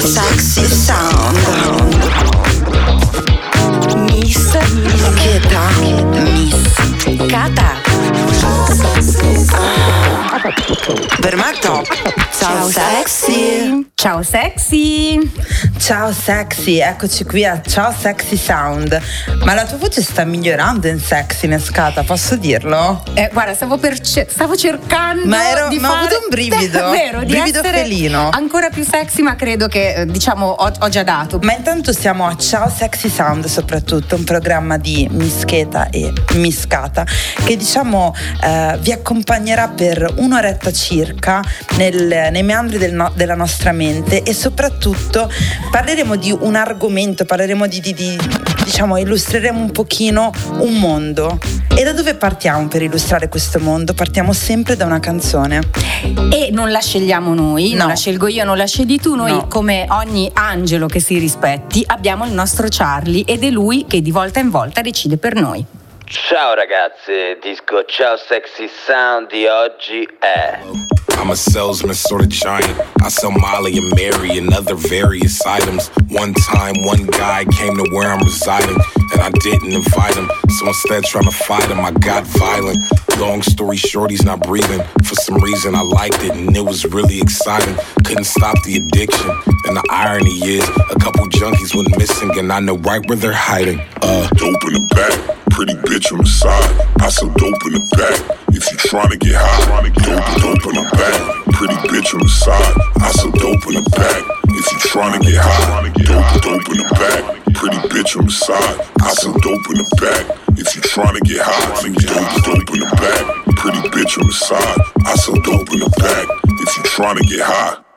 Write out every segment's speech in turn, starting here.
Ciao sexy sound. Miss Cheta. Miss Cata. Permetto. Ciao sexy. Ciao sexy! Ciao sexy, eccoci qui a Ciao Sexy Sound. Ma la tua voce sta migliorando in sexiness, Cata, posso dirlo? Eh, guarda, stavo, per ce- stavo cercando Ma ero- di ma ho fare... avuto un brivido, Vero, di brivido felino. ancora più sexy, ma credo che, eh, diciamo, ho, ho già dato. Ma intanto siamo a Ciao Sexy Sound soprattutto, un programma di Mischeta e Miscata che diciamo eh, vi accompagnerà per un'oretta circa nel- nei meandri del no- della nostra mente e soprattutto parleremo di un argomento, parleremo di, di- di- diciamo illustreremo un pochino un mondo. E da dove partiamo per illustrare questo mondo? Partiamo sempre da una canzone. E non la scegliamo noi, No. non la scelgo io, non la scegli tu, noi No. come ogni angelo che si rispetti abbiamo il nostro Charlie ed è lui che di volta in volta decide per noi. Ciao ragazze, disco Ciao Sexy Sound di oggi è I'm a salesman, sort of giant. I sell Molly and Mary and other various items. One time, one guy came to where I'm residing, and I didn't invite him. So instead, trying to fight him, I got violent. Long story short, he's not breathing. For some reason, I liked it, and it was really exciting. Couldn't stop the addiction. And the irony is, a couple junkies went missing, and I know right where they're hiding. Uh, Dope in the back, pretty bitch on the side. I sell dope in the back. If you tryna get high, dope, dope in the back. Pretty bitch on the side. I sell dope in the back. If you tryna get high, dope, dope in the back. Pretty bitch on the side. I sell dope in the back. If you tryna get high, dope, dope in the back. Pretty bitch on the side. I sell dope in the back. If you tryna get high.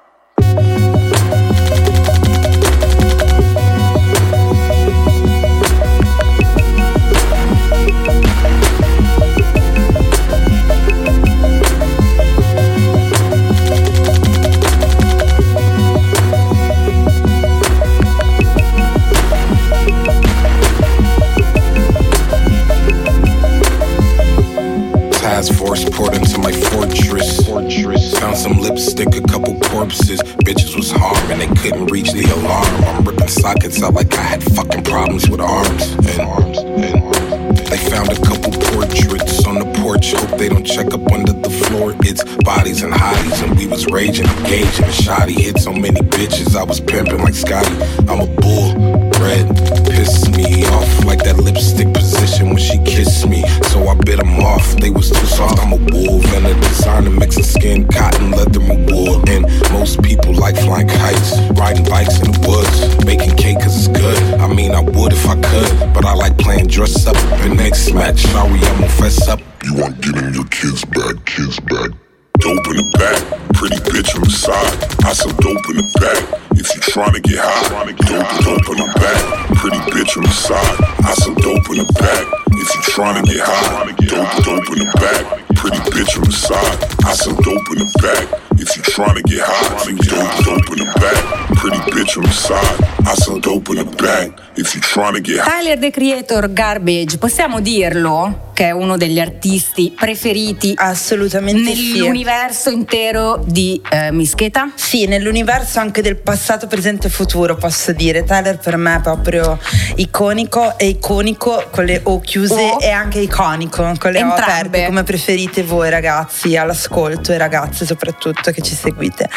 Poured into my fortress. Fortress. Found some lipstick, a couple corpses. Bitches was harmed and they couldn't reach the alarm. I'm ripping sockets out like I had fucking problems with arms. And arms. And they found a couple portraits on the porch. Hope they don't check up under the floor. It's bodies and hotties, and we was raging, engaging. Shoddy hit so many bitches, I was pimping like Scotty. I'm a bull. Red pissed me off like that lipstick position when she kissed me. So I bit them off. They was too soft. I'm a wolf and a designer mixing skin, cotton, leather, and wool. And most people like flying kites, riding bikes in the woods, baking cake 'cause it's good. I mean, I would if I could, but I like playing dress up. And next match, sorry, I'm gonna fess up. You want getting your kids back, kids back. Dope in the back, pretty bitch on the side. I sell dope in the back. If you tryna get high, dope, dope in the back, pretty bitch on the side. I sell dope in the back. If you tryna get high, dope, dope in the back, pretty bitch on the side. I sell dope in the back. If you tryna get high, dope, dope in the back, pretty bitch on the side. I sell dope in the back. If you tryna get high. Tyler the Creator Garbage, possiamo dirlo che è uno degli artisti preferiti Assolutamente sì. nell'universo intero di eh, Mischeta? Sì, nell'universo anche del passato, presente e futuro, posso dire. Tyler per me è proprio iconico, è iconico con le O chiuse O. e anche iconico con le O Entrambe. aperte, come preferite voi ragazzi all'ascolto e ragazze soprattutto che ci seguite.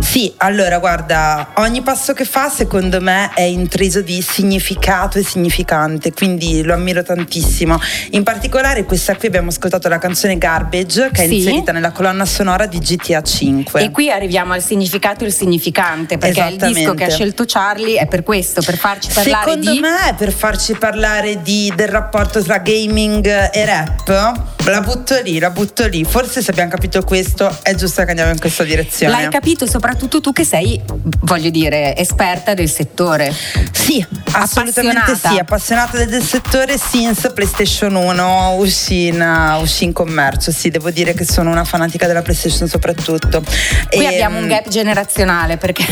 Sì, allora guarda, ogni passo che fa secondo me è intriso di significato e significante, quindi lo ammiro tantissimo. In particolare questa qui abbiamo ascoltato la canzone Garbage che è Sì. inserita nella colonna sonora di GTA 5. E qui arriviamo al significato e il significante, perché il disco che ha scelto Charlie è per questo, per farci parlare Secondo di... me è per farci parlare di- del rapporto tra gaming e rap. La butto lì, la butto lì. Forse se abbiamo capito questo è giusto che andiamo in questa direzione. L'hai capito soprattutto tu che sei, voglio dire, esperta del settore. Sì, assolutamente Appassionata. sì, appassionata del settore since PlayStation 1 uscì in, uscì in commercio. Sì, devo dire che sono una fanatica della PlayStation soprattutto. Qui E, abbiamo un mm, gap generazionale perché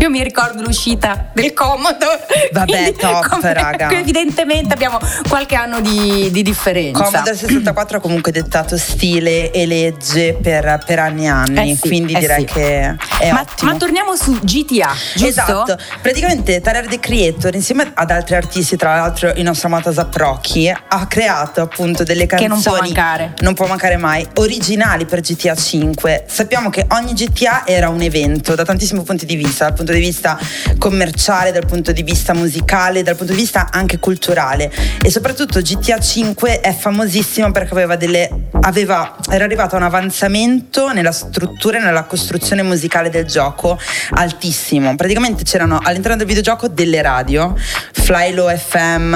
Io mi ricordo l'uscita del Commodore. Vabbè, top, come- raga. Evidentemente abbiamo qualche anno di, di differenza. Commodore 64 ha comunque dettato stile e legge per, per anni e anni, Eh sì, quindi eh direi sì. che è ma, ottimo. ma torniamo su GTA, giusto? Esatto, praticamente Tyler The Creator insieme ad altri artisti, tra l'altro il nostro amato Zap Rocky, ha creato appunto delle Che canzoni non può mancare. non può mancare mai, originali per GTA 5. Sappiamo che ogni GTA era un evento da tantissimi punti di vista, dal punto di vista commerciale, dal punto di vista musicale, dal punto di vista anche culturale e soprattutto GTA 5 è famosissimo perché aveva delle aveva, era arrivato a un avanzamento nella struttura e nella costruzione musicale del gioco altissimo. Praticamente c'erano all'interno del videogioco delle radio, Flylo FM,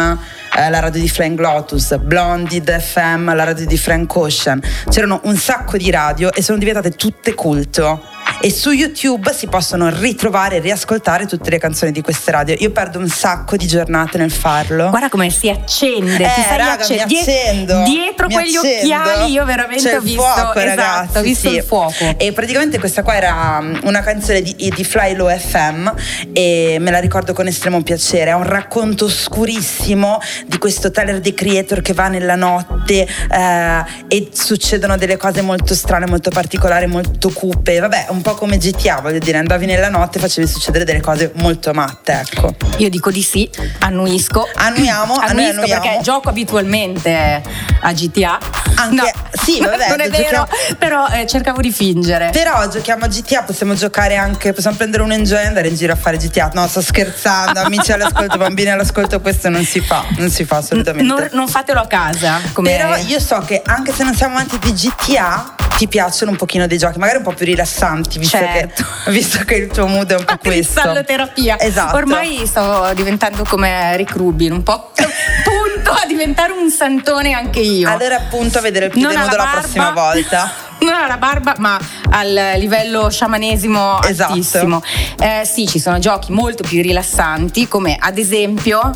eh, la radio di Flying Lotus, Blonded FM, la radio di Frank Ocean. C'erano un sacco di radio e sono diventate tutte culto. E su YouTube si possono ritrovare e riascoltare tutte le canzoni di queste radio. Io perdo un sacco di giornate nel farlo. Guarda come si accende, Eh, ti stai raga, acce- mi die- accendo. dietro mi quegli accendo. occhiali io veramente C'è ho il visto fuoco, esatto, ragazzi, ho visto sì. il fuoco. E praticamente questa qua era um, una canzone di, di Flylo FM e me la ricordo con estremo piacere. È un racconto oscurissimo di questo Tyler The Creator che va nella notte eh, e succedono delle cose molto strane, molto particolari, molto cupe. Vabbè, un po' come GTA, voglio dire, andavi nella notte e facevi succedere delle cose molto matte, ecco. Io dico di sì, annuisco. Annuiamo, annuisco annuiamo. perché gioco abitualmente a GTA. Anche- No, sì, vabbè, non è vero, giochiamo- però eh, cercavo di fingere. Però giochiamo a GTA, possiamo giocare anche, possiamo prendere un enjoy e andare in giro a fare GTA. No, sto scherzando, amici all'ascolto, bambini all'ascolto, questo non si fa, non si fa assolutamente. Non, non fatelo a casa. Come... Però io so che anche se non siamo amanti di GTA, ti piacciono un pochino dei giochi, magari un po' più rilassanti, visto, Certo. che, visto che il tuo mood è un po' questo. Salloterapia. Esatto. Ormai sto diventando come Rick Rubin, un po' punto a diventare un santone anche io. Allora appunto a vedere il più nudo la la barba. prossima volta. Non alla barba, ma al livello sciamanesimo Esatto. altissimo. Eh, sì, ci sono giochi molto più rilassanti, come ad esempio.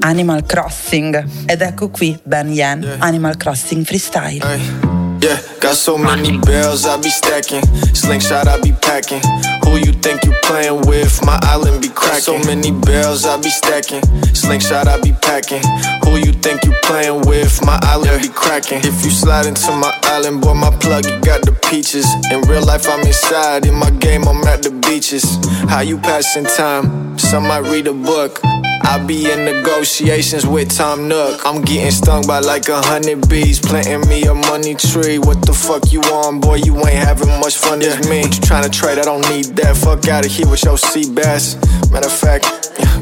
Animal Crossing. Ed ecco qui Ben Yen, Animal Crossing Freestyle. Ay, Yeah, got so many bells I be stacking. Slingshot I be packing. Who you think you playing with? My island be cracking. So many bells I be stacking. Slingshot I be packing. Who you think you playing with? My island be cracking. If you slide into my island, boy, my plug, you got the peaches. In real life, I'm inside. In my game, I'm at the beaches. How you passing time? Some might read a book. I be in negotiations with Tom Nook. I'm getting stung by like a hundred bees, planting me a money tree. What the fuck you on, boy? You ain't having much fun as me. What you trying to trade? I don't need that. Fuck out of here with your sea bass. Matter of fact,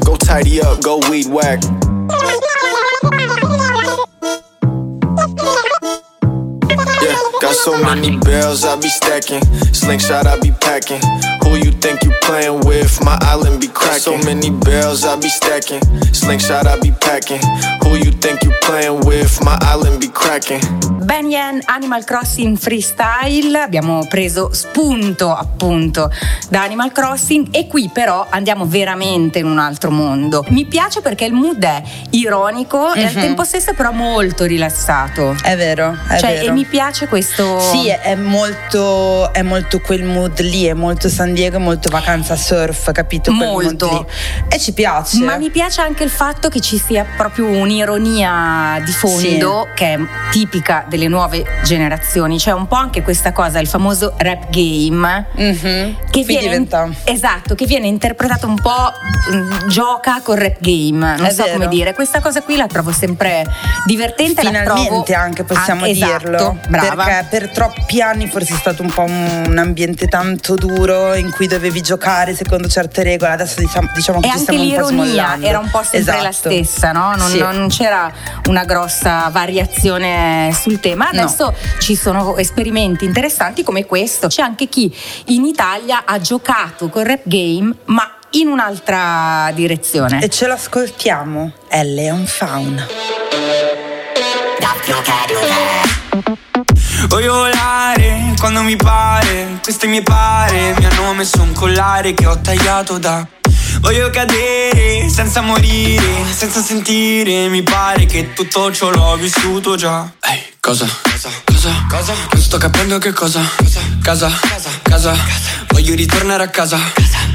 go tidy up, go weed whack. Yeah, got so many bells I be stacking. Slingshot I be packing. Think you playing with? My island be cracking. So many bells I be stacking. Slingshot I be packing. Who you think you playing with? My island be cracking. Ben Yen Animal Crossing Freestyle, abbiamo preso spunto appunto da Animal Crossing e qui però andiamo veramente in un altro mondo. Mi piace perché il mood è ironico e al tempo stesso però molto rilassato. È vero, è cioè, vero. e mi piace questo. Sì, è- molto, è molto quel mood lì, è molto San Diego, è molto vacanza surf, capito? Molto. E ci piace. Ma mi piace anche il fatto che ci sia proprio un'ironia di fondo che è tipica delle nuove generazioni. C'è un po' anche questa cosa, il famoso rap game. Mhm. Che viene, diventa. esatto, che viene interpretato un po' mm, gioca col rap game, non È so vero. come dire. Questa cosa qui la trovo sempre divertente. la Finalmente trovo anche possiamo ah, esatto, dirlo. Brava. Perché per troppi anni forse è stato un po' un, un ambiente tanto duro in cui dovevi giocare secondo certe regole. Adesso diciamo, diciamo che E ci anche stiamo un po' smollando. era un po' sempre la Esatto. stessa, no? Non, Sì. non c'era una grossa variazione sul tema. No. Adesso ci sono esperimenti interessanti come questo. C'è anche chi in Italia ha giocato col rap game, ma in un'altra direzione. E ce l'ascoltiamo. È Leon Faun. Voglio volare quando mi pare, questo mi pare, mi hanno messo un collare che ho tagliato da. Voglio cadere senza morire, senza sentire, mi pare che tutto ciò l'ho vissuto già. Ehi, cosa? Cosa? Cosa? Cosa? Non sto capendo che cosa. Casa? Casa? Casa? Voglio ritornare a casa.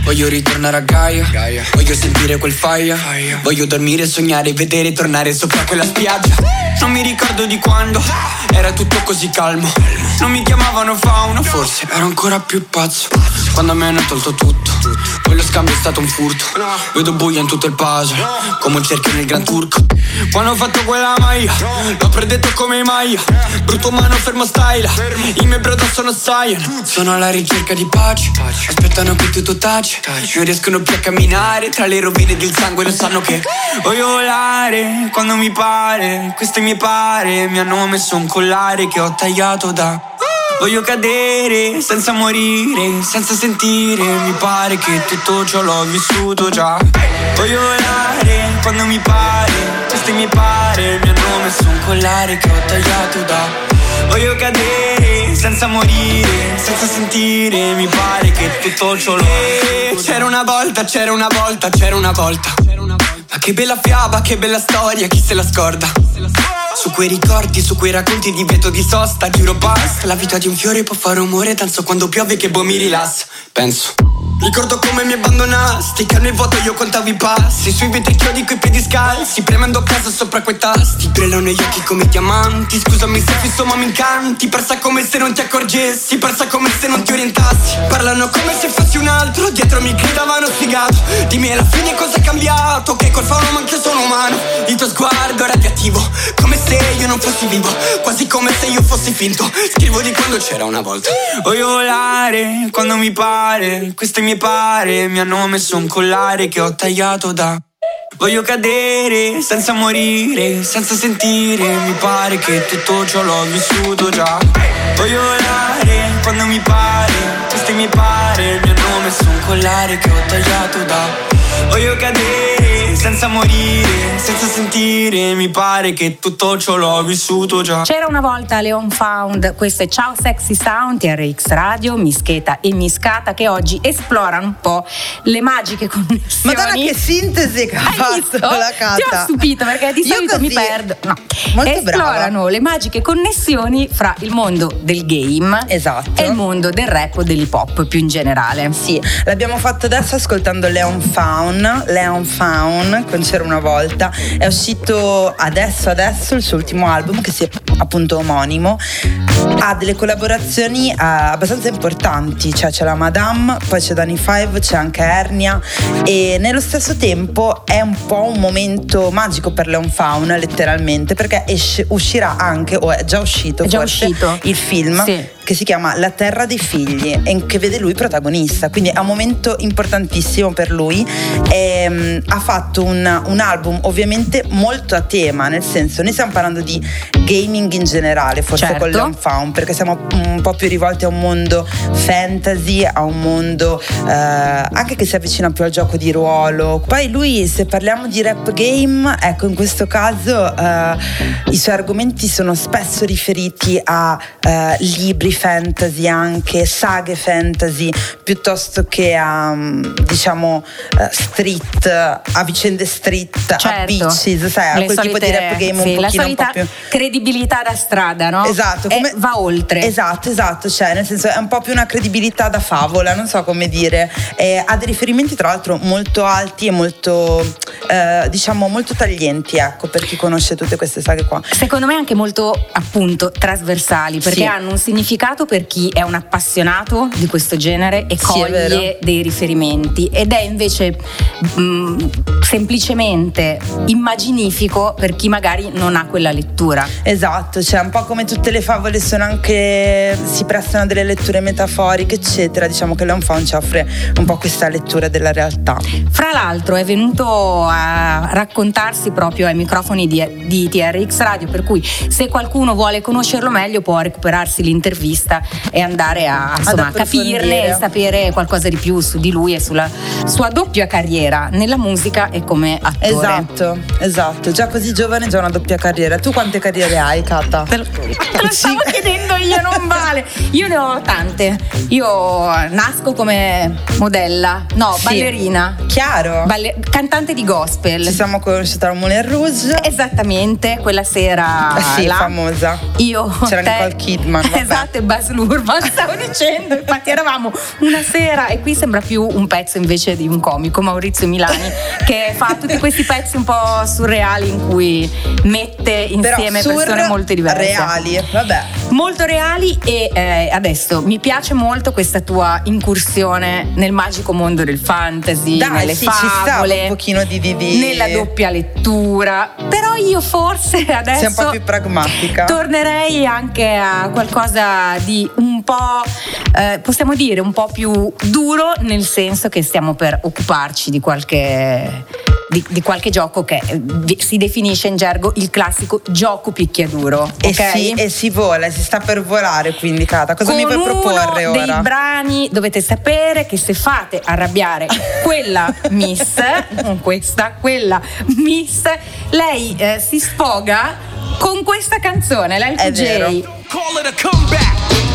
Voglio ritornare a Gaia, voglio sentire quel fire. Voglio dormire, sognare, vedere tornare sopra quella spiaggia. Non mi ricordo di quando era tutto così calmo. Non mi chiamavano fauno, forse ero ancora più pazzo. Quando mi hanno tolto tutto, poi lo scambio è stato un furto. Vedo buio in tutto il puzzle, come un cerchio nel Gran Turco. Quando ho fatto quella maglia, l'ho predetto come maglia. Brutto mano fermo style, i miei brother sono Saiyan. Sono alla ricerca di pace, aspettano che tutto taci. Non riescono più a camminare tra le rovine del sangue, lo sanno che voglio volare quando mi pare. Questo mi pare, mi hanno messo un collare che ho tagliato da. Voglio cadere senza morire, senza sentire, mi pare che tutto ciò l'ho vissuto già. Voglio volare quando mi pare, questo mi pare, mi hanno messo un collare che ho tagliato da. Voglio cadere senza morire, senza sentire, mi pare che tutto ciò l'ho. C'era una volta, c'era una volta, c'era una volta. Ma che bella fiaba, che bella storia, chi se la scorda? Su quei ricordi, su quei racconti di veto di sosta, giuro basta. La vita di un fiore può fare rumore, tanto quando piove che boh mi rilassa Penso. Ricordo come mi abbandonasti, calmo e vuoto io contavo i passi. Sui vetri chiodi coi piedi scalzi, premendo a casa sopra quei tasti. Brillano negli occhi come diamanti, scusami se fisso ma mi incanti. Persa come se non ti accorgessi, persa come se non ti orientassi. Parlano come se fossi un altro, dietro mi gridavano sfigato. Dimmi alla fine cosa è cambiato, che col fauno ma anche sono umano. Il tuo sguardo è radioattivo, come se io non fossi vivo. Quasi come se io fossi finto, scrivo di quando c'era una volta. Voglio volare quando mi pare, queste mi pare Mi hanno messo un collare che ho tagliato da. Voglio cadere senza morire, senza sentire. Mi pare che tutto ciò l'ho vissuto già. Voglio volare quando mi pare, queste mi pare Mi hanno messo un collare che ho tagliato da Voglio cadere senza morire, senza sentire Mi pare che tutto ciò l'ho vissuto già C'era una volta Leon Found, questo è Ciao Sexy Sound, TRX Radio, Mischeta e Miscata che oggi esplorano un po' le magiche connessioni. Madonna che sintesi che ha Hai fatto visto? la Cata. Ti ho stupito perché di Io solito mi perdo. No. Molto Esplorano brava. le magiche connessioni fra il mondo del game Esatto. e il mondo del rap o dell'hip hop più in generale. Sì, l'abbiamo fatto adesso ascoltando Leon Faun, Leon Faun, con C'era una volta. È uscito adesso, adesso il suo ultimo album che si è appunto omonimo. Ha delle collaborazioni eh, abbastanza importanti, cioè c'è la Madame, poi c'è Danny Five, c'è anche Ernia e nello stesso tempo è un po' un momento magico per Leon Faun, letteralmente, perché esce- uscirà anche, o è già uscito È già forse, uscito. il film Sì. Che si chiama La terra dei figli e che vede lui protagonista, quindi è un momento importantissimo per lui. E, mm, ha fatto un, un album ovviamente molto a tema, nel senso noi stiamo parlando di gaming in generale, forse Certo. con Leon Faun, perché siamo un po' più rivolti a un mondo fantasy, a un mondo eh, anche che si avvicina più al gioco di ruolo. Poi lui, se parliamo di rap game, ecco in questo caso eh, i suoi argomenti sono spesso riferiti a eh, libri fantasy, anche saghe fantasy, piuttosto che a mm, diciamo eh, street, a vicende street, a Certo. beaches, sai, a quel tipo di solite- rap game sì, un la pochino un po' più credibilità da strada, no? Esatto, come- va oltre. Esatto, esatto, cioè nel senso è un po' più una credibilità da favola, non so come dire. Eh, ha dei riferimenti tra l'altro molto alti e molto, eh, diciamo, molto taglienti, ecco, per chi conosce tutte queste saghe qua. Secondo me anche molto appunto trasversali perché Sì. hanno un significato per chi è un appassionato di questo genere e Sì, coglie dei riferimenti ed è invece mh, semplicemente immaginifico per chi magari non ha quella lettura. Esatto, cioè un po' come tutte le favole sono anche si prestano a delle letture metaforiche, eccetera. Diciamo che Leon Faun ci offre un po' questa lettura della realtà. Fra l'altro è venuto a raccontarsi proprio ai microfoni di, di TRX Radio, per cui se qualcuno vuole conoscerlo meglio può recuperarsi l'intervista e andare a insomma, capirne e sapere qualcosa di più su di lui e sulla sua doppia carriera nella musica e e come attore. Esatto, esatto. Già così giovane, già una doppia carriera. Tu quante carriere hai, Kata? Te lo, te lo stavo chiedendo io, non vale. Io ne ho tante. Io nasco come modella, no, Sì. ballerina. Chiaro. Balle- cantante di gospel. Ci siamo conosciuti al Moulin Rouge. Esattamente, quella sera. Eh sì, là, famosa. Io. C'era te- Nicole Kidman, vabbè. Esatto, e Baz Luhrmann, stavo dicendo. Infatti, eravamo una sera, e qui sembra più un pezzo invece di un comico, Maurizio Milani, che fa tutti questi pezzi un po' surreali in cui mette Però insieme sur persone molto diverse. reali, vabbè. Molto reali e eh, adesso mi piace molto questa tua incursione nel magico mondo del fantasy, Dai, nelle sì, favole, un pochino di di- nella doppia lettura. Però io forse adesso Sei un po' più pragmatica. tornerei anche a qualcosa di un po', eh, possiamo dire, un po' più duro, nel senso che stiamo per occuparci di qualche, di, di qualche gioco che eh, si definisce in gergo il classico gioco picchiaduro. E, ok? si, e si vola, si sta per volare quindi Kata. Cosa mi Con vuoi proporre uno ora? dei brani dovete sapere che se fate arrabbiare quella miss, non questa, quella miss, lei eh, si sfoga con questa canzone, È l'LPJ. vero. Call it a comeback.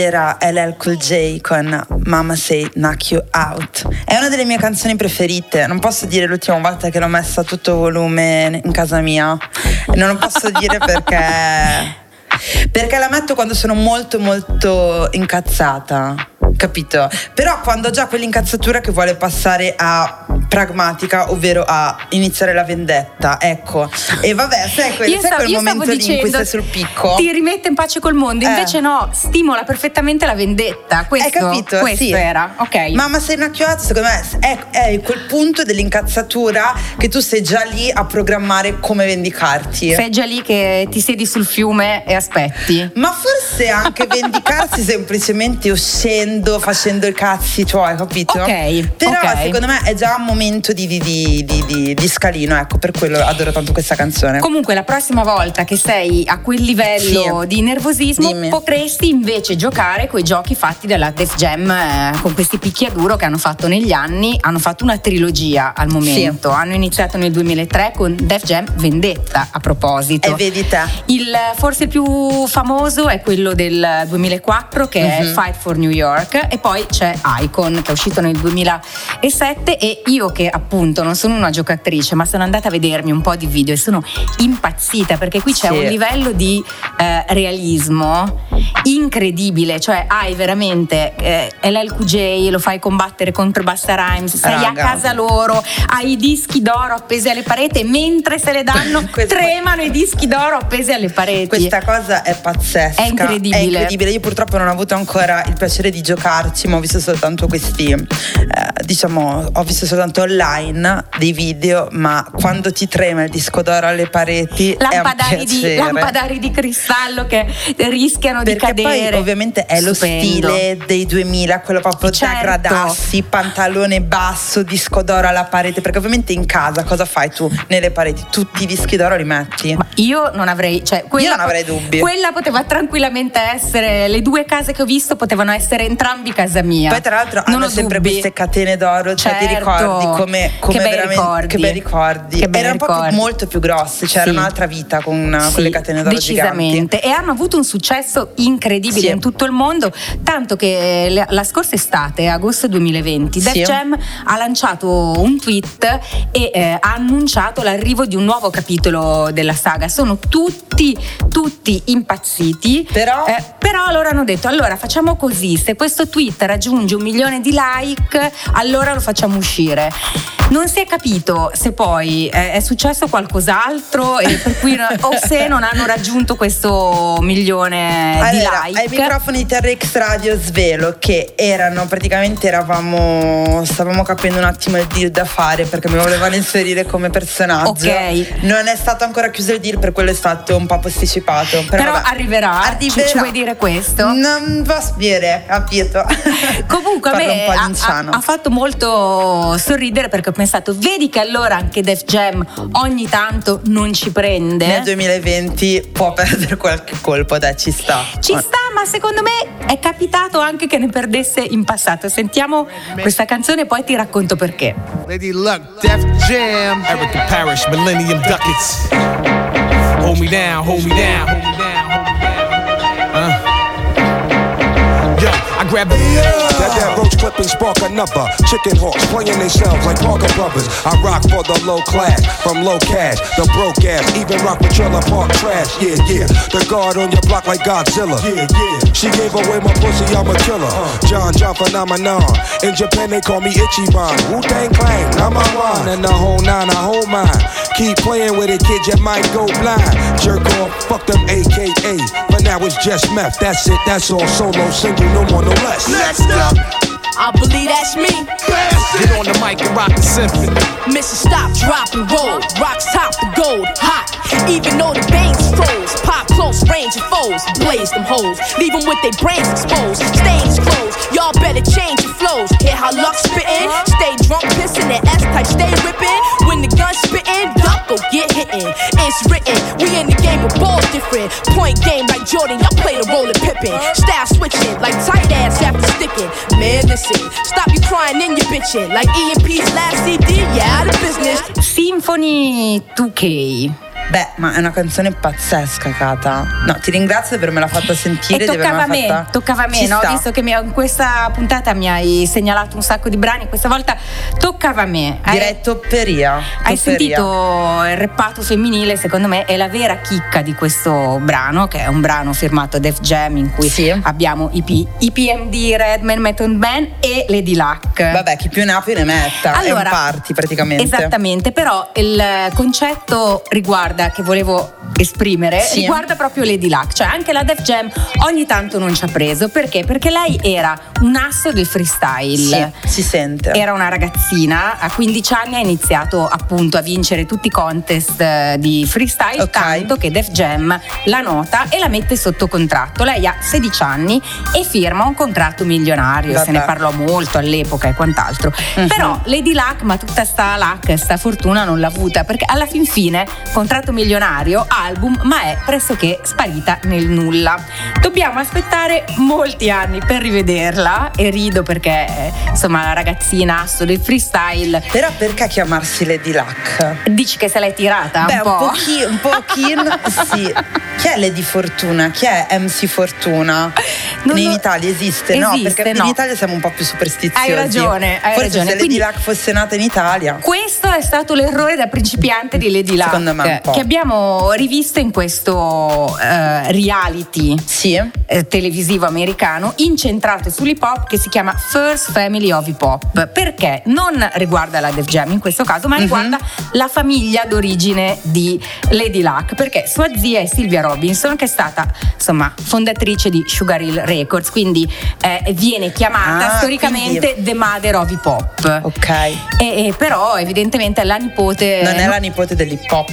Era LL Cool J con Mama Say Knock You Out. È una delle mie canzoni preferite. Non posso dire l'ultima volta che l'ho messa a tutto volume in casa mia. Non lo posso dire perché. Perché la metto quando sono molto molto incazzata. Capito? Però quando ho già quell'incazzatura che vuole passare a pragmatica, ovvero a iniziare la vendetta, ecco. E vabbè, sai quel, Io sai stavo- quel momento lì in cui dicendo, stai sul picco? Ti rimette in pace col mondo, Eh. invece no, stimola perfettamente la vendetta. Questo, Hai capito? questo Sì. era, ok. Mamma sei innacchiato, secondo me è, è quel punto dell'incazzatura che tu sei già lì a programmare come vendicarti. Sei già lì che ti siedi sul fiume e aspetti. Ma forse anche vendicarsi semplicemente uscendo, facendo i cazzi tuoi, capito? Ok, Però ok. secondo me è già un momento aumento di, di- di- di- scalino, ecco, per quello adoro tanto questa canzone. Comunque la prossima volta che sei a quel livello Sì. di nervosismo Dimmi. potresti invece giocare con i giochi fatti dalla Def Jam eh, con questi picchiaduro che hanno fatto negli anni, hanno fatto una trilogia al momento, hanno iniziato nel 2003 con Def Jam Vendetta a proposito. E vedi te. Il forse più famoso è quello del 2004 che è Mhm. Fight for New York e poi c'è Icon che è uscito nel 2007 e io che appunto non sono una giocatrice ma sono andata a vedermi un po' di video e sono impazzita perché qui c'è Sì. un livello di eh, realismo incredibile, cioè hai veramente eh, LLQJ, lo fai combattere contro Basta Rhymes, sei Raga. a casa loro, hai i dischi d'oro appesi alle pareti mentre se le danno tremano i dischi d'oro appesi alle pareti. Questa cosa è pazzesca. È incredibile. È incredibile. Io purtroppo non ho avuto ancora il piacere di giocarci, ma ho visto soltanto questi, eh, diciamo, ho visto soltanto online dei video, ma quando ti trema il disco d'oro alle pareti lampadari di, lampadari di cristallo che rischiano di Perché cadere. poi ovviamente è lo Stupendo. stile dei 2000, quello proprio Certo. da gradassi, pantalone basso, disco d'oro alla parete, perché ovviamente in casa cosa fai tu nelle pareti? Tutti i dischi d'oro li metti? Ma io non avrei, cioè, quella non avrei dubbi. Quella poteva tranquillamente essere, le due case che ho visto potevano essere entrambi casa mia. Poi tra l'altro Non hanno sempre dubbi. queste catene d'oro, cioè ti Certo. ricordi come, come Che bei veramente ricordi. che bei ricordi. Che bei Erano proprio ricordi. molto più grosse, cioè era Sì. un'altra vita con, Sì, con le catene d'oro giganti. decisamente e hanno avuto un successo incredibile Sì. in tutto il mondo tanto che la, la scorsa estate agosto 2020 Sì. Def Jam ha lanciato un tweet e eh, ha annunciato l'arrivo di un nuovo capitolo della saga sono tutti tutti impazziti Però- eh, però loro hanno detto allora facciamo così se questo tweet raggiunge un milione di like allora lo facciamo uscire non si è capito se poi eh, è successo qualcos'altro cui o se non hanno raggiunto questo milione Allora, di ai like. microfoni di TRX Radio svelo che erano praticamente eravamo stavamo capendo un attimo il deal da fare perché mi volevano inserire come personaggio. Ok. Non è stato ancora chiuso il deal, per quello è stato un po' posticipato. Però, Però vabbè. arriverà. Arriverà. Ci, ci vuoi dire questo? Non posso dire, capito? Comunque a me ha, ha- fatto molto sorridere perché pensato, vedi che allora anche Def Jam ogni tanto non ci prende. Nel 2020 può perdere qualche colpo, dai, ci sta. Ci sta, ma secondo me è capitato anche che ne perdesse in passato. Sentiamo questa canzone e poi ti racconto perché. Lady Luck, Def Jam, Erica Parrish, Millennium Ducats. Hold me down, hold me down, hold me down, hold me down. Grab the. That that roach clip and spark another. Chicken hawks playing themselves like Parker Brothers. I rock for the low class, from low cash, the broke ass. Even rock with trailer park trash. Yeah, yeah. The guard on your block like Godzilla. Yeah, yeah. She gave away my pussy, I'm a killer. Uh. John John phenomenon. In Japan they call me Ichiban. Wu Tang Clan, number one. And the whole nine, I hold mine. Keep playing with it, kid, you might go blind. Jerk off, fuck them AKA. But now it's just meth. That's it, that's all. Solo, single, no more, no less. Next up, I believe that's me. get on the mic and rock the symphony. Mission stop, drop and roll. Rocks top the gold, hot. Even though the bangs froze, pop close range of foes, blaze them hoes, leave them with their brains exposed, stains closed. Y'all better change your flows. Hear how luck spittin'? Stay drunk, pissin' and S type, stay whippin'. When the gun spittin', duck go get hittin'. It's written, we in the game, but ball different. Point game like Jordan, y'all play the role of Pippin. Style switching like tight ass after sticking. Man, listen, stop you crying in your bitchin'. Like EMP's last CD, yeah, out of business. Symphony 2K. Beh, ma è una canzone pazzesca, Kata. No, ti ringrazio di avermela fatta sentire. E toccava a me, fatta... toccava a me, Ci no? sta. Visto che mi- in questa puntata mi hai segnalato un sacco di brani, questa volta toccava a me. Hai- Direi topperia. Hai topperia. sentito il reppato femminile, secondo me è la vera chicca di questo brano, che è un brano firmato Def Jam in cui Sì. abbiamo i, P- i PMD, Redman, Method Man e Lady Luck. Vabbè, chi più ne ha più ne metta. è un party praticamente. Esattamente, però il concetto riguarda guarda, che volevo esprimere Sì. riguarda proprio Lady Luck. Cioè, anche la Def Jam ogni tanto non ci ha preso. Perché? Perché lei era un asso del freestyle. Sì, si sente. Era una ragazzina, a 15 anni ha iniziato appunto a vincere tutti i contest eh, di freestyle, tanto che Def Jam la nota e la mette sotto contratto. Lei ha 16 anni e firma un contratto milionario, se Vabbè. ne parlò molto all'epoca e quant'altro. Mhm. Però Lady Luck, ma tutta sta luck, sta fortuna non l'ha avuta, perché alla fin fine, contratto milionario, album, ma è pressoché sparita nel nulla. Dobbiamo aspettare molti anni per rivederla e rido perché insomma la ragazzina asso del freestyle. Però perché chiamarsi Lady Luck? Dici che se l'hai tirata Beh, un po'? pochi- un pochino, sì. Chi è Lady Fortuna? Chi è MC Fortuna? in Italia esiste, no? Esiste, Perché no. in Italia siamo un po' più superstiziosi. Hai ragione, hai Forse ragione. se Lady Quindi- Luck fosse nata in Italia. Questo è stato l'errore da principiante di Lady Luck Secondo me un po'. Che abbiamo rivisto in questo eh, reality eh, televisivo americano incentrato sull'hip hop che si chiama First Family of Hip Hop perché non riguarda la Def Jam in questo caso ma riguarda la famiglia d'origine di Lady Luck. Perché sua zia è Sylvia Robinson che è stata insomma fondatrice di Sugar Hill Records quindi eh, viene chiamata Ah, storicamente quindi- The Mother of Hip Hop Ok. e, e però evidentemente è la nipote Non è la nipote dell'hip hop.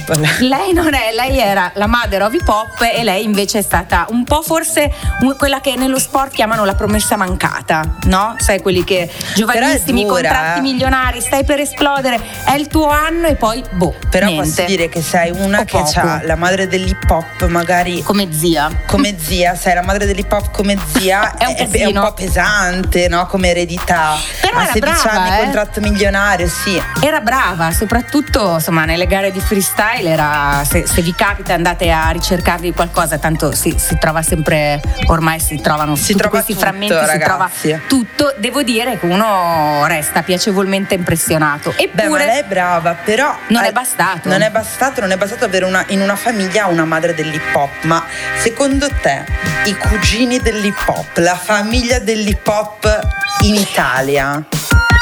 Lei non è, lei era la mother of hip hop e lei invece è stata un po' forse un- quella che nello sport chiamano la promessa mancata, no? Sai quelli che giovanissimi, è contratti milionari, stai per esplodere, è il tuo anno e poi boh, Però niente. posso dire che sei una O che ha la madre dell'hip hop magari come zia. Come zia, sei la madre dell'ip hop come zia È un è, casino. po' pesante, no? Come eredità. Però a era 16 brava, anni eh. contratto milionario, sì. Era brava, soprattutto insomma nelle gare di freestyle era, se, se vi capita andate a ricercarvi qualcosa, tanto si, si trova sempre, ormai si trovano tutti trova questi tutto, frammenti, si ragazzi. trova tutto, devo dire che uno resta piacevolmente impressionato. Beh, ma Eppure lei è brava, però. non eh, è bastato. Non è bastato, non è bastato avere una- in una famiglia una madre dell'hip hop. Ma secondo te, i cugini dell'hip hop, la famiglia dell'hip hop in Italia?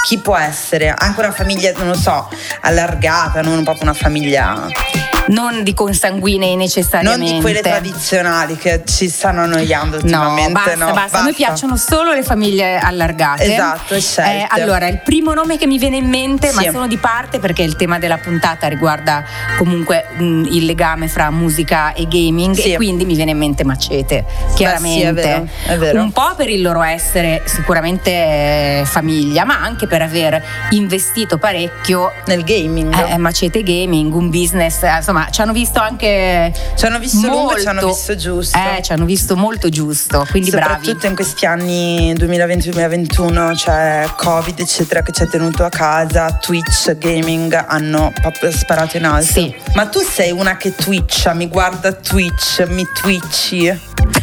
Chi può essere? Anche una famiglia, non lo so, allargata, non proprio una famiglia. non di consanguinei Non necessariamente. di quelle tradizionali che ci stanno annoiando No, ultimamente. basta, no, basta. A noi piacciono solo le famiglie allargate. Esatto. Eh, allora, il primo nome che mi viene in mente, ma Sì. sono di parte perché il tema della puntata riguarda comunque mh, il legame fra musica e gaming Sì. e quindi mi viene in mente Macete, chiaramente. sì, è vero, è vero. Un po' per il loro essere sicuramente eh, famiglia, ma anche per aver investito parecchio nel gaming. Eh, Macete Gaming, un business, eh, insomma, ci hanno visto anche Ci hanno visto lungo molto, ci hanno visto giusto. Eh, ci hanno visto molto giusto, quindi bravi. Soprattutto in questi anni 2020-2021, cioè Covid, eccetera, che ci ha tenuto a casa, Twitch, gaming hanno proprio sparato in alto. Sì. Ma tu sei una che twitcha, mi guarda Twitch, mi twitchi.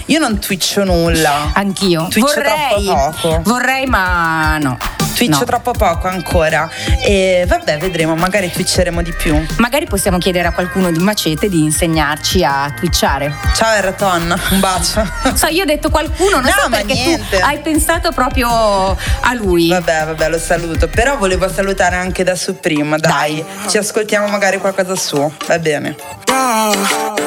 Io non twitcho nulla. Anch'io. Twitcho vorrei, troppo poco. vorrei, ma no. Twitcho No. troppo poco ancora. E vabbè, vedremo, magari twitcheremo di più. Magari possiamo chiedere a qualcuno di Macete di insegnarci a twitchare. Ciao Erraton, un bacio. So, io ho detto qualcuno, non No, so ma perché niente. tu hai pensato proprio a lui. Vabbè, vabbè, lo saluto. Però volevo salutare anche da Supreme, dai. Ci ascoltiamo magari qualcosa su. Va bene.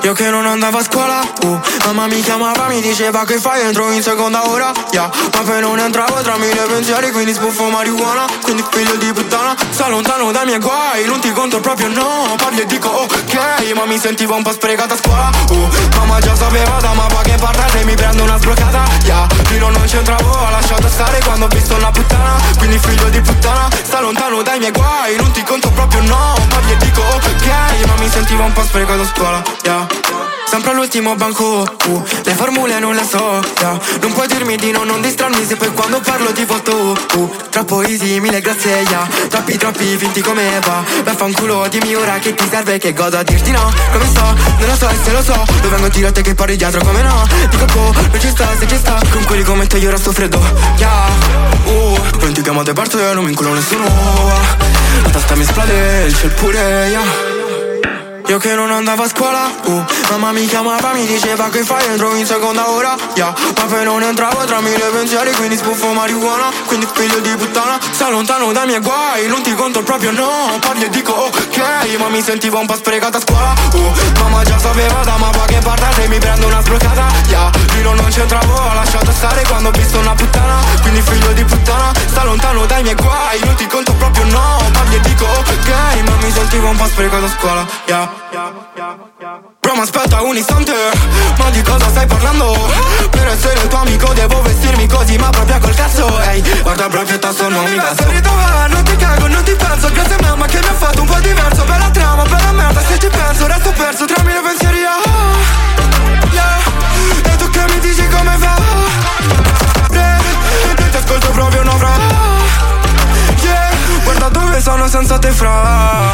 Io che non andavo a scuola, uh, mamma mi chiamava, mi diceva che fai, entro in seconda ora, yeah. Ma poi non entravo tra mille pensieri, quindi sbuffo marijuana, quindi figlio di puttana, sta lontano dai miei guai, non ti conto proprio no, parli e dico ok, ma mi sentivo un po' sprecata a scuola, uh, mamma già sapeva da ma che parlate mi prendo una sbloccata, yeah. Fino non c'entravo, ho lasciato stare quando ho visto una puttana, quindi figlio di puttana, sta lontano dai miei guai, non ti conto proprio no, parli e dico ok, ma mi sentivo un po' sprecato a scuola, yeah. Sempre all'ultimo banco, uh, le formule non le so, yeah. Non puoi dirmi di no, non distrarmi se poi quando parlo ti foto, uh, Troppo easy, mille grazie, yeah. Troppi troppi finti come va Vaffanculo, dimmi ora che ti serve, che godo a dirti no Come sto? Non lo so e se lo so Lo vengo dire a te che parli dietro, come no? Dico boh, non ci sta, se ci sta Con quelli come te io resto freddo, yeah Uh, ti chiamate parte, non mi inculo nessuno. La testa mi esplode, ciel pure, yeah Io che non andavo a scuola, uh, mamma mi chiamava, mi diceva che fai entro in seconda ora, yeah. Ma poi non entravo tra mille pensieri, quindi sbuffo marijuana, quindi figlio di puttana, sta lontano dai miei guai, non ti conto proprio no, parli e dico ok, ma mi sentivo un po' sprecata a scuola, uh, mamma già sapeva da ma che parla se mi prendo una sbloccata, yeah. Io non c'entravo, ho lasciato stare quando ho visto una puttana, quindi figlio di puttana, sta lontano dai miei guai, non ti conto proprio no, parli e dico ok, ma mi sentivo un po' sprecata a scuola, yeah. Bro ma aspetta un istante. Ma di cosa stai parlando? Per essere il tuo amico devo vestirmi così Ma proprio col cazzo Ehi, guarda proprio il tasto non mi penso Non ti cago, non ti penso. Grazie a mamma che mi ha fatto un po' diverso Bella trama, bella merda se ci penso Resto perso tra mille pensieri ah, yeah. E tu che mi dici come va? Eh, Ti ascolto proprio una fra Yeah, guarda dove sono senza te fra.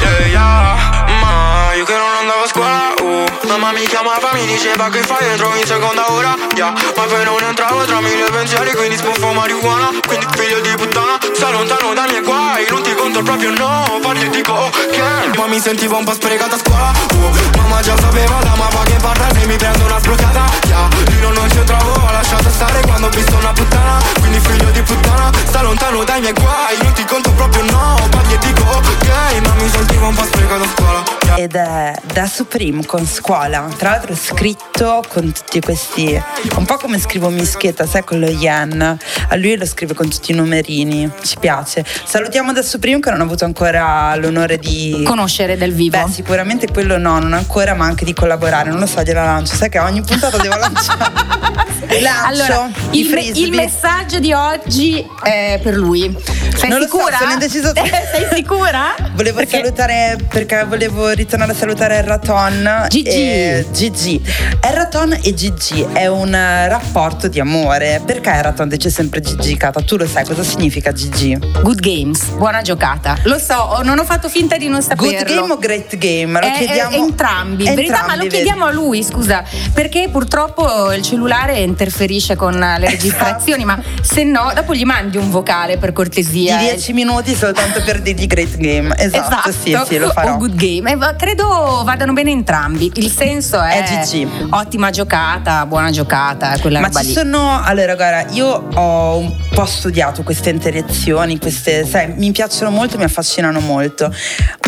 Yeah, yeah, ma io che non andavo a scuola uh, Mamma mi chiamava, mi diceva che fai entro in seconda ora yeah. Ma poi non entravo tra mille pensieri Quindi sbuffo marijuana Quindi figlio di puttana. Sta lontano dai miei guai Non ti conto proprio no. Parli e dico ok Ma mi sentivo un po' sprecata a scuola uh, Mamma già sapeva da ma che parla Se mi prendo una sbloccata yeah. Io non c'entravo Ho lasciato stare quando ho visto una puttana. Quindi figlio di puttana Sta lontano dai miei guai Non ti conto proprio no. Parli e dico ok Ma mi sentivo un po' sprecata a scuola. Ed è da Supreme con scuola. Tra l'altro è scritto con tutti questi. Un po' come scrivo Mischetta, sai, con lo yen. A lui lo scrive con tutti i numerini. Ci piace. Salutiamo da Supreme che non ho avuto ancora l'onore di. Conoscere del vivo. Beh, sicuramente quello no, non ancora, ma anche di collaborare. Non lo so, gliela lancio. Sai che ogni puntata devo lanciare. Lancio Allora, il, me- il messaggio di oggi è per lui. Sei Non lo so, sicura? sono indeciso Sei sicura? Volevo Perché- salutare perché volevo ritornare a salutare Erraton Gigi. e Gigi. Erraton e Gigi è un eh, rapporto di amore. Perché Erraton dice sempre Gigi Cata? Tu lo sai cosa significa Gigi? Good games, buona giocata. Lo so, non ho fatto finta di non saperlo. Good game o great game? Lo Eh, chiediamo eh, entrambi, in verità, ma lo Entrambi, chiediamo vedi. a lui, scusa, perché purtroppo il cellulare interferisce con le registrazioni, ma se no, dopo gli mandi un vocale per Di cortesia. 10 minuti soltanto per dirgli great game. Esatto, sì, sì, lo o farò. good game. Eh, va- credo vadano bene entrambi. Il senso è, È GG. ottima giocata, buona giocata, quella Ma roba ci lì. sono, allora guarda, io ho un po' studiato queste interazioni, queste, sai, mi piacciono molto, mi affascinano molto.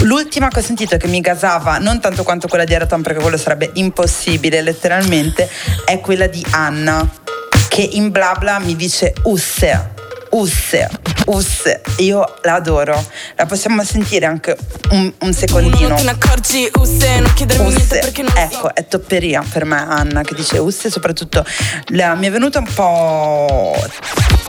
L'ultima che ho sentito che mi gasava, non tanto quanto quella di Eraton, perché quello sarebbe impossibile letteralmente, è quella di Anna, che in bla bla mi dice usse. Usse, usse, io la adoro. La possiamo sentire anche un, un secondino. Non ecco, è topperia per me Anna che dice Usse, soprattutto la- mi è venuta un po'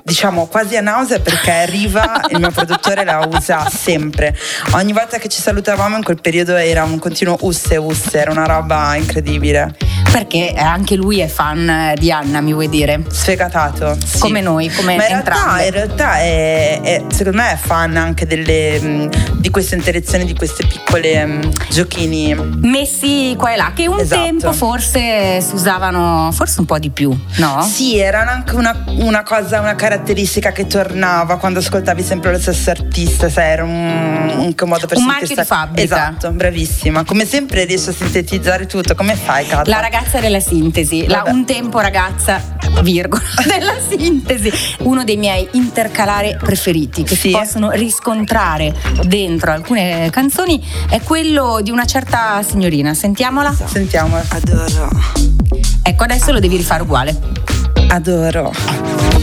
diciamo quasi a nausea perché Riva, il mio produttore, la usa sempre. Ogni volta che ci salutavamo in quel periodo era un continuo Usse, Usse, era una roba incredibile. Perché anche lui è fan di Anna, mi vuoi dire? Sfegatato. sì. Come noi, come Ma in realtà, in realtà è, è- secondo me è fan anche delle, mh, di queste interazioni, di queste piccole mh, giochini. Messi qua e là, che un Esatto. tempo forse si usavano, forse un po' di più, no? Sì, era anche una, una cosa, una caratteristica che tornava quando ascoltavi sempre lo stesso artista, sai, era un, un modo per Un sentirsi- marchio di fabbrica. Esatto, bravissima. Come sempre riesci a sintetizzare tutto. Come fai, Cata? La ragazza della sintesi, la un tempo ragazza, virgola, della sintesi. Uno dei miei intercalare preferiti che si possono riscontrare dentro alcune canzoni è quello di una certa signorina. Sentiamola? Sentiamola. Adoro. Ecco, adesso lo devi rifare uguale. Adoro.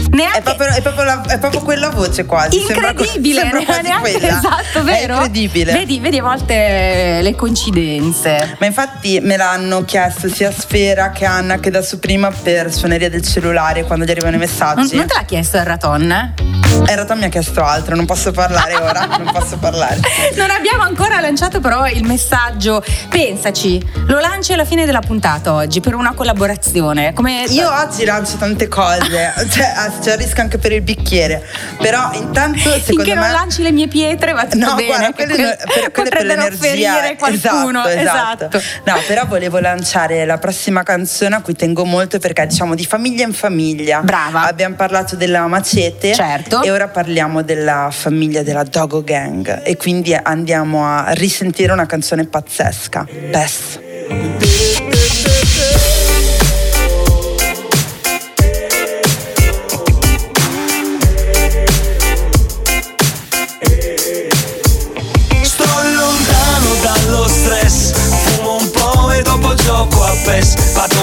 Neanche È proprio, è proprio la- è proprio quella voce quasi. sembra incredibile, sembra quasi neanche quella. esatto, È vero? incredibile. Vedi, vedi a volte le coincidenze. Ma infatti me l'hanno chiesto sia Sfera che Anna che da su prima per suoneria del cellulare quando gli arrivano i Non, messaggi. non te l'ha chiesto il raton? In realtà mi ha chiesto altro, non posso parlare ora, non posso parlare. Non abbiamo ancora lanciato però il messaggio. Pensaci, lo lanci alla fine della puntata oggi per una collaborazione. Come Io oggi lancio tante cose, cioè, ah, c'è il rischio anche per il bicchiere. Però intanto secondo Finché me non lanci le mie pietre va tutto No, bene. guarda, quelle, que- per, quelle per l'energia. qualcuno. Esatto, esatto. No, però volevo lanciare la prossima canzone a cui tengo molto perché diciamo di famiglia in famiglia. Brava. Abbiamo parlato della macete. Certo. E ora parliamo della famiglia della Dogo Gang. E quindi andiamo a risentire una canzone pazzesca. Pess.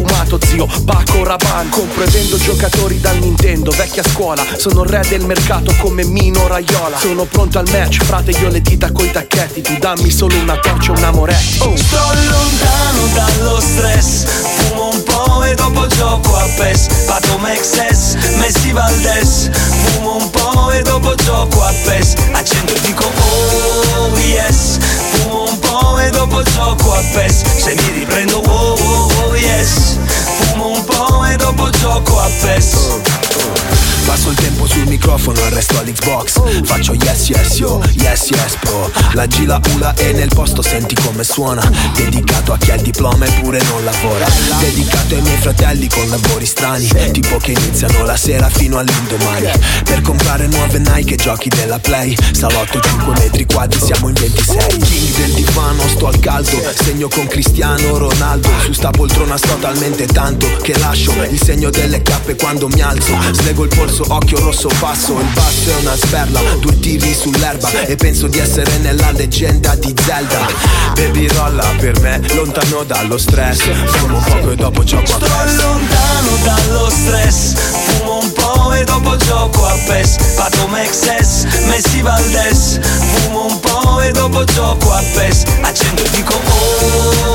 profumato zio. Paco Rabanne Compro e vendo giocatori dal Nintendo. Vecchia scuola Sono re del mercato come Mino Raiola. Sono pronto al match Frate io le dita coi tacchetti. Tu dammi solo una torcia un amoretti oh. Sto lontano dallo stress Fumo un po' e dopo gioco a PES. Pato Mexes, Messi Valdes Fumo un po' e dopo gioco a PES. Accendo e dico oh yes Fumo un po' e dopo gioco a PES. Se mi riprendo oh, oh, oh yes. Fumo un po' e dopo gioco a PES. Passo il tempo sul microfono e resto all'Xbox. Faccio yes yes yo, yes yes pro La gila ula e nel posto senti come suona. Dedicato a chi ha il diploma eppure non lavora. Dedicato ai miei fratelli con lavori strani. Tipo che iniziano la sera fino all'indomani. Per comprare nuove Nike e giochi della Play. Salotto 5 metri quadri siamo in 26 King del divano sto al caldo. Segno con Cristiano Ronaldo. Su sta poltrona sto talmente tanto Che lascio il segno delle cappe quando mi alzo. Slego il polso, occhio rosso basso. Il basso è una sberla, due tiri sull'erba. E penso di essere nella leggenda di Zelda. Baby rolla per me, lontano dallo stress. Fumo poco e dopo gioco a Sto PES. lontano dallo stress. Fumo un po' e dopo gioco a PES. Pato Mexes, Messi Valdes Fumo un po' e dopo gioco a PES. Accendo e dico oh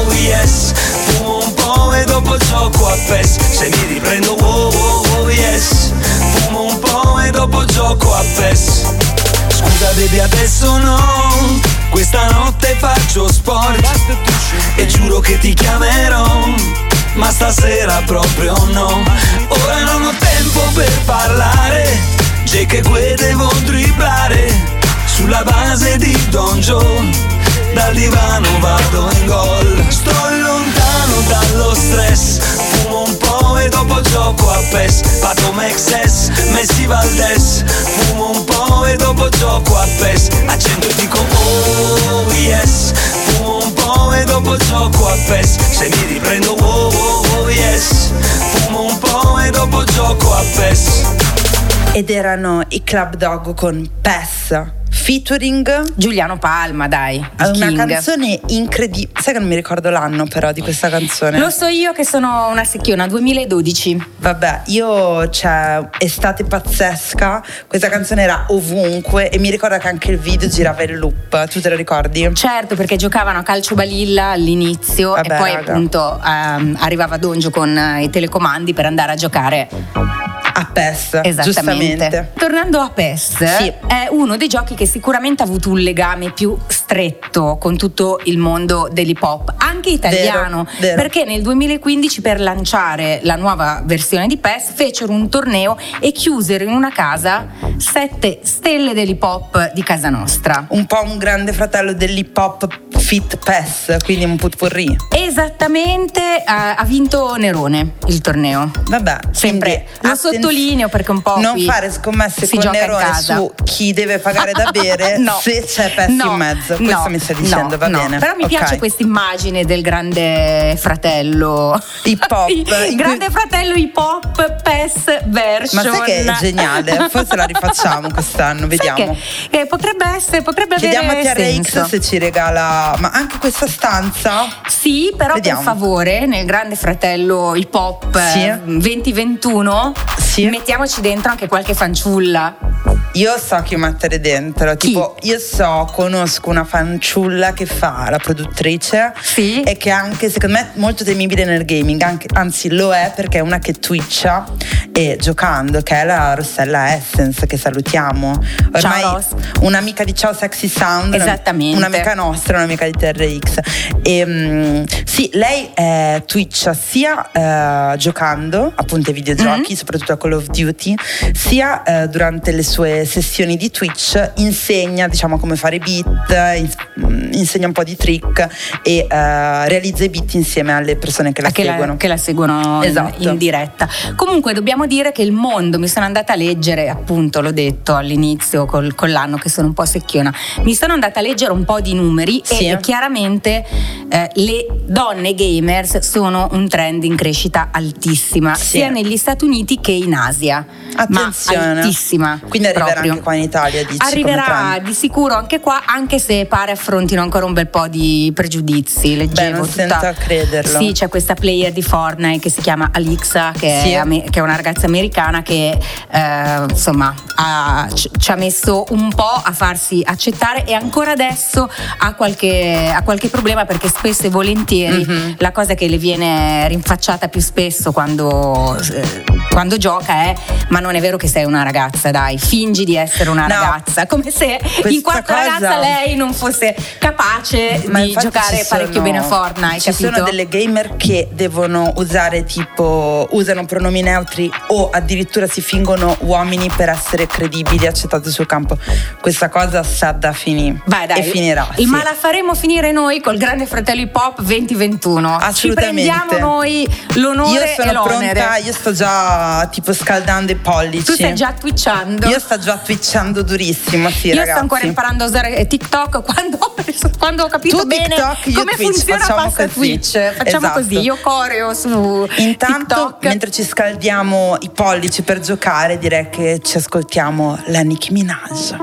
PES Se mi riprendo oh, oh, oh yes. Fumo un po' e dopo gioco a PES Scusa baby adesso no. Questa notte faccio sport. E giuro che ti chiamerò Ma stasera proprio no. Ora non ho tempo per parlare. Jake e que devo dribblare Sulla base di Don Joe Dal divano vado in gol. Sto lontano dallo stress Fumo un po' e dopo gioco a PES. Pato Mexes, Messi Valdes Fumo un po' e dopo gioco a PES. Accendo e dico oh yes. Fumo un po' e dopo gioco a PES. Se mi riprendo oh, oh, oh yes. Fumo un po' e dopo gioco a PES. Ed erano i Club Dog con Pess featuring Giuliano Palma, dai. È una canzone incredibile. Sai che non mi ricordo l'anno però di questa canzone. Lo so io che sono una secchiona, 2012. Vabbè, io c'è estate pazzesca, questa canzone era ovunque e mi ricordo che anche il video girava in loop, tu te lo ricordi? Certo, perché giocavano a calcio balilla all'inizio Vabbè, e poi raga. appunto ehm, arrivava Donjo con eh, i telecomandi per andare a giocare PES. Esattamente. Tornando a PES, Sì. è uno dei giochi che sicuramente ha avuto un legame più stretto con tutto il mondo dell'hip hop, anche italiano, Vero, vero. perché nel 2015 per lanciare la nuova versione di PES fecero un torneo e chiusero in una casa sette stelle dell'hip hop di casa nostra. Un po' un grande fratello dell'hip hop Fit PES, quindi un putpurri. Esattamente, ha, ha vinto Nerone il torneo. Vabbè, Sempre lo attenz- sottolineo perché un po' Non fare scommesse con Nerone su chi deve pagare da bere No. se c'è PES No, in mezzo. no, Questo mi stai dicendo, no, va no. bene. Però mi Ok. piace questa immagine del grande fratello hip hop. il grande fratello hip hop PES version. Ma sai che è geniale? Forse la rifacciamo quest'anno, vediamo. che, eh, potrebbe essere, potrebbe Chiediamo a avere TRX senso. se ci regala. Ma anche questa stanza? Sì, però Vediamo. per favore, nel grande fratello hip hop Sì. eh, 2021, mettiamoci dentro anche qualche fanciulla. Io so chi mettere dentro. Tipo, io so, conosco una fanciulla che fa la produttrice e che anche, secondo me, è molto temibile nel gaming. anche- anzi, lo è perché è una che twitcha e giocando, che è la Rossella Essence, che salutiamo. Ormai Ross. un'amica di Ciao Sexy Sound. una- Esattamente. Un'amica nostra, un'amica di TRX. E, mm, sì, lei eh, twitcha sia eh, giocando appunto ai videogiochi, Mm-hmm. soprattutto a Call of Duty, sia eh, durante le sue sessioni di Twitch insegna diciamo come fare beat, mm, insegna un po' di trick e eh, realizza i beat insieme alle persone che la che, seguono. la, che la seguono in- Esatto. in, diretta. Comunque dobbiamo dire che il mondo, mi sono andata a leggere, appunto l'ho detto all'inizio col- con l'anno che sono un po' secchiona, mi sono andata a leggere un po' di numeri Sì. e chiaramente eh, le donne gamers sono un trend in crescita altissima, Sì. sia negli Stati Uniti che in Asia. Attenzione. Ma altissima. Quindi arriverà proprio. anche qua in Italia, dici, Arriverà di sicuro anche qua, anche se pare affrontino ancora un bel po' di pregiudizi. Leggevo non tutta- sento a crederlo. Sì, c'è questa player di Fortnite che si chiama Alixa, che, Sì. è, che è una ragazza americana che eh, insomma ha- ci ha messo un po' a farsi accettare e ancora adesso ha qualche, ha qualche problema perché spesso e volentieri Mhm. la cosa che le viene rinfacciata più spesso quando, eh, quando gioca è ma non è vero che sei una ragazza, dai, fingi di essere una No. ragazza, come se in quanto cosa- ragazza lei non fosse capace Ma di giocare ci parecchio sono- bene a Fortnite, Ci capito? sono delle gamer che devono usare tipo usano pronomi neutri o addirittura si fingono uomini per essere credibili, accettate sul campo. Questa cosa sa da finire Vai, dai. e finirà. Il sì. ma la faremo finire noi col grande fratello hip hop 2021. Ci Assolutamente. prendiamo noi l'onore Io e sono l'onere. pronta, io sto già tipo scaldando i pollici. Tu stai già twitchando. Io sto già twitchando durissimo, sì, Io ragazzi. sto ancora imparando a usare TikTok quando, quando ho capito Tu bene TikTok, io come Twitch, funziona facciamo passa così. Twitch. Facciamo Esatto. così, io coreo su Intanto, TikTok. mentre ci scaldiamo i pollici per giocare, direi che ci ascoltiamo la Nicki Minaj.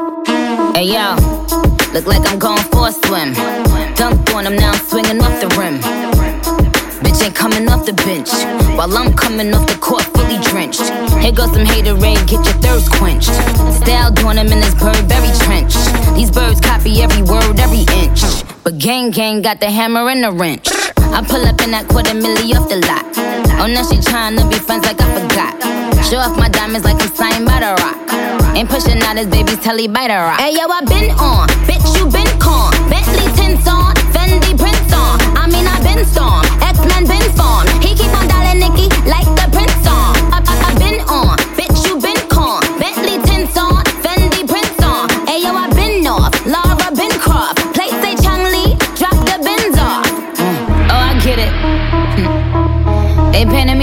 Hey yo, look like I'm going for a swim. Dunked on him, now I'm swinging off the rim. Bitch ain't coming off the bench while I'm coming off the court fully drenched. Here goes some haterade, get your thirst quenched. Style doing him in this Burberry trench. These birds copy every word, every inch. But gang gang got the hammer and the wrench. I pull up in that quarter milli off the lot. Oh, now she tryna be friends like I forgot. Show off my diamonds like I'm signed by the rock. Ain't pushing out his baby's telly by the rock. Hey yo, I been on, bitch, you been con. Bentley tints on, Fendi prints on. I mean, I been storm, X-Men been formed. He keep on dialing Nicky like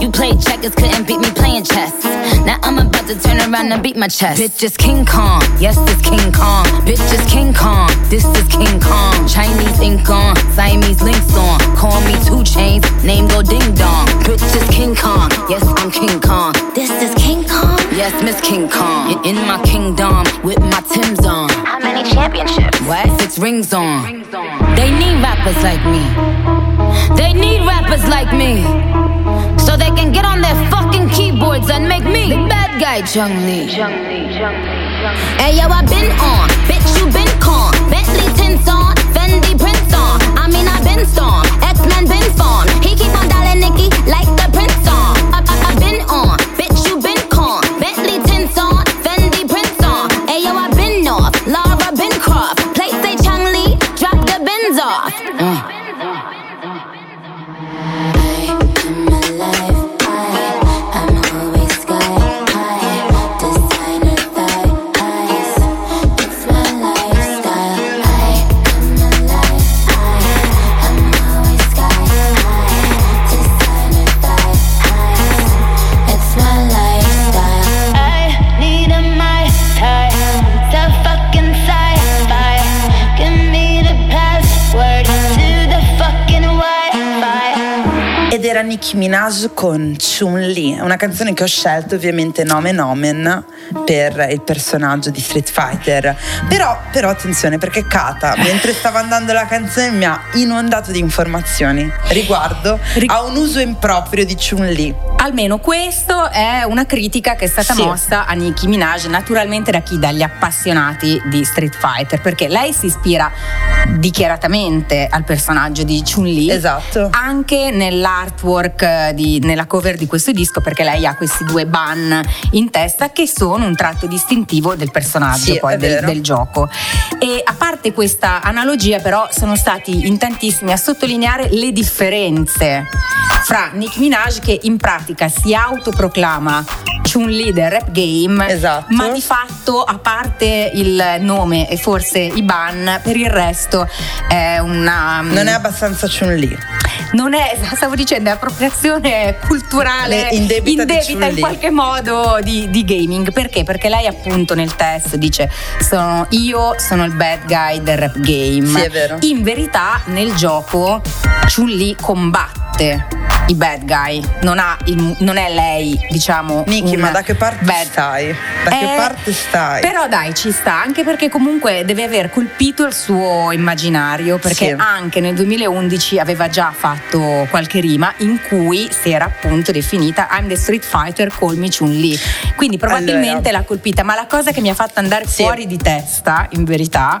You played checkers, couldn't beat me playing chess. Now I'm about to turn around and beat my chest. Bitch is King Kong, yes, it's King Kong. Bitch is King Kong, this is King Kong. Chinese ink on, Siamese links on. Call me two chains, name go ding dong. Bitch is King Kong, yes, I'm King Kong. This is King Kong, yes, Miss King Kong. In- my kingdom, with my Tim's on. How many championships? What? Six rings on. They need rappers like me. They need rappers like me. So they can get on their fucking keyboards and make me the bad guy, Chung Lee. Hey yo, I been on, bitch, you been con. Bentley tints on, Fendi prints on. I mean, I been storm, X-Men been formed. He keep on dialing Nicky like the prince on. I, I, I been on, Nicki Minaj con Chun-Li, una canzone che ho scelto ovviamente nome nomen per il personaggio di Street Fighter. Però, però attenzione perché Kata, mentre stava andando la canzone, mi ha inondato di informazioni riguardo a un uso improprio di Chun-Li. Almeno questo è una critica che è stata Sì. mossa a Nicki Minaj, naturalmente da chi? Dagli appassionati di Street Fighter, perché lei si ispira dichiaratamente al personaggio di Chun-Li. Esatto. Anche nell'artwork, eh, di- nella cover di questo disco, perché lei ha questi due ban in testa che sono un tratto distintivo del personaggio Sì, poi del, del gioco. E a parte questa analogia, però, sono stati in tantissimi a sottolineare le differenze fra Nicki Minaj che in pratica si autoproclama Chun-Li del rap game, Esatto. ma di fatto, a parte il nome e forse i ban, per il resto è una. Non è abbastanza Chun-Li. Non è, stavo dicendo, è appropriazione culturale Le- indebita in qualche modo di, di gaming. Perché? Perché lei appunto nel test dice sono, io sono il bad guy del rap game. Sì, è vero. In verità nel gioco Chun-Li combatte i bad guy, non, ha il- non è lei, diciamo. Niki, ma da che parte bad- stai? Da che Eh, parte stai? Però dai, ci sta, anche perché comunque deve aver colpito il suo immaginario, perché Sì. anche nel 2011 aveva già fatto qualche rima in cui si era appunto definita I'm the Street Fighter, call me Chun-Li. Quindi probabilmente Allora. l'ha colpita, ma la cosa che mi ha fatto andare Sì. fuori di testa, in verità,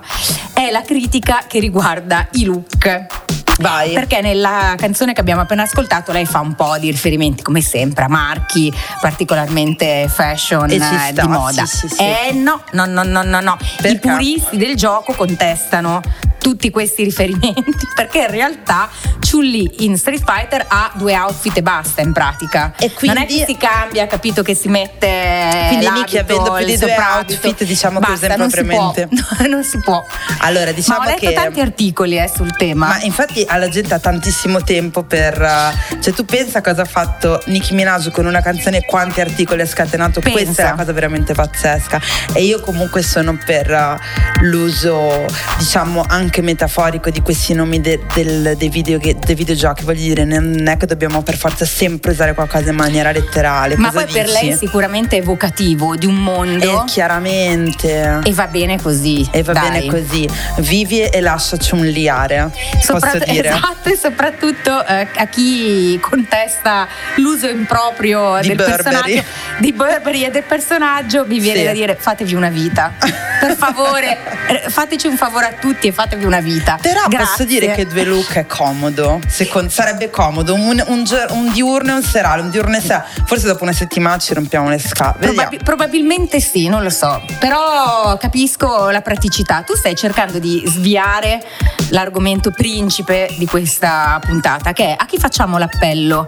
è la critica che riguarda i look. Vai. Perché nella canzone che abbiamo appena ascoltato lei fa un po' di riferimenti, come sempre, a marchi particolarmente fashion E eh, sta, di moda. sì, sì, sì. Eh no, no, no, no, no, no. I puristi del gioco contestano tutti questi riferimenti perché in realtà Chun-Li in Street Fighter ha due outfit e basta in pratica. E non è quindi- che si cambia, capito che si mette Quindi Nicki, avendo più di due outfit, diciamo Basta, usa non si può. non si può. Allora, diciamo Ma ho letto che tanti articoli eh, sul tema. Ma infatti alla gente ha tantissimo tempo per. uh, cioè, tu pensa cosa ha fatto Nicki Minaj con una canzone e quanti articoli ha scatenato? Pensa. Questa è una cosa veramente pazzesca. E io comunque sono per uh, l'uso, diciamo, anche metaforico di questi nomi de- del- dei, video che- dei videogiochi. Voglio dire, non è che dobbiamo per forza sempre usare qualcosa in maniera letterale. Ma Cosa poi per dici? lei sicuramente evocativo di un mondo Eh, chiaramente. e va bene così. E va dai. bene così. Vivi e lasciaci un liare. Sopra- posso dire. Esatto, e soprattutto eh, a chi contesta l'uso improprio Di del Burberry. personaggio di Burberry e del personaggio, mi viene Sì. da dire fatevi una vita. Per favore, fateci un favore a tutti e fatevi una vita. Però posso Grazie. dire che due look è comodo. Secondo, sarebbe comodo un, un, un diurno e un serale. Un diurno e serale. Forse dopo una settimana ci rompiamo le scale. Probabi- probabilmente sì, non lo so, però capisco la praticità. Tu stai cercando di sviare l'argomento principe di questa puntata, che è a chi facciamo l'appello?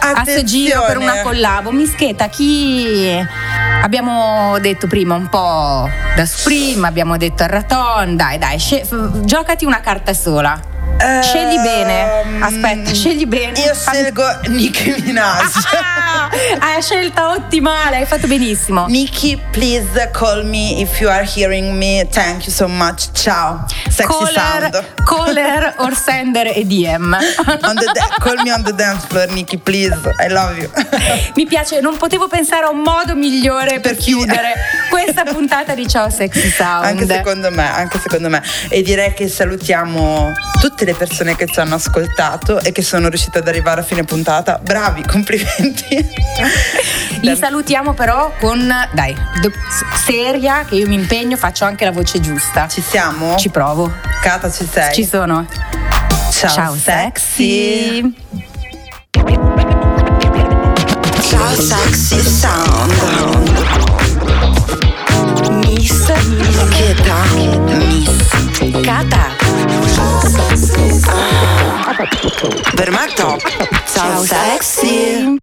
A sto giro per una collabo. Mischeta, chi abbiamo detto prima un po' da Supreme, abbiamo detto il Raton, dai dai, sce- giocati una carta sola. Scegli bene. Aspetta, scegli bene. Ehm, Io scelgo Nicki Minaj. Ah, hai scelta ottimale, hai fatto benissimo. Nicki, please call me if you are hearing me. Thank you so much. Ciao. Sexy caller, sound. caller or sender e DM. Da- call me on the dance floor, Nicki, please. I love you. Mi piace, non potevo pensare a un modo migliore per chiudere questa puntata di Ciao Sexy Sound. Anche secondo me, anche secondo me. E direi che salutiamo tutte le persone che ci hanno ascoltato e che sono riuscite ad arrivare a fine puntata. Bravi, complimenti. Li salutiamo però con, dai, do- seria, che io mi impegno, faccio anche la voce giusta. Ci siamo? Ci provo. Cata, ci sei? Ci sono. Ciao, Ciao sexy. Ciao sexy sound Miss Cheta Miss Cata Per me top. Ciao sexy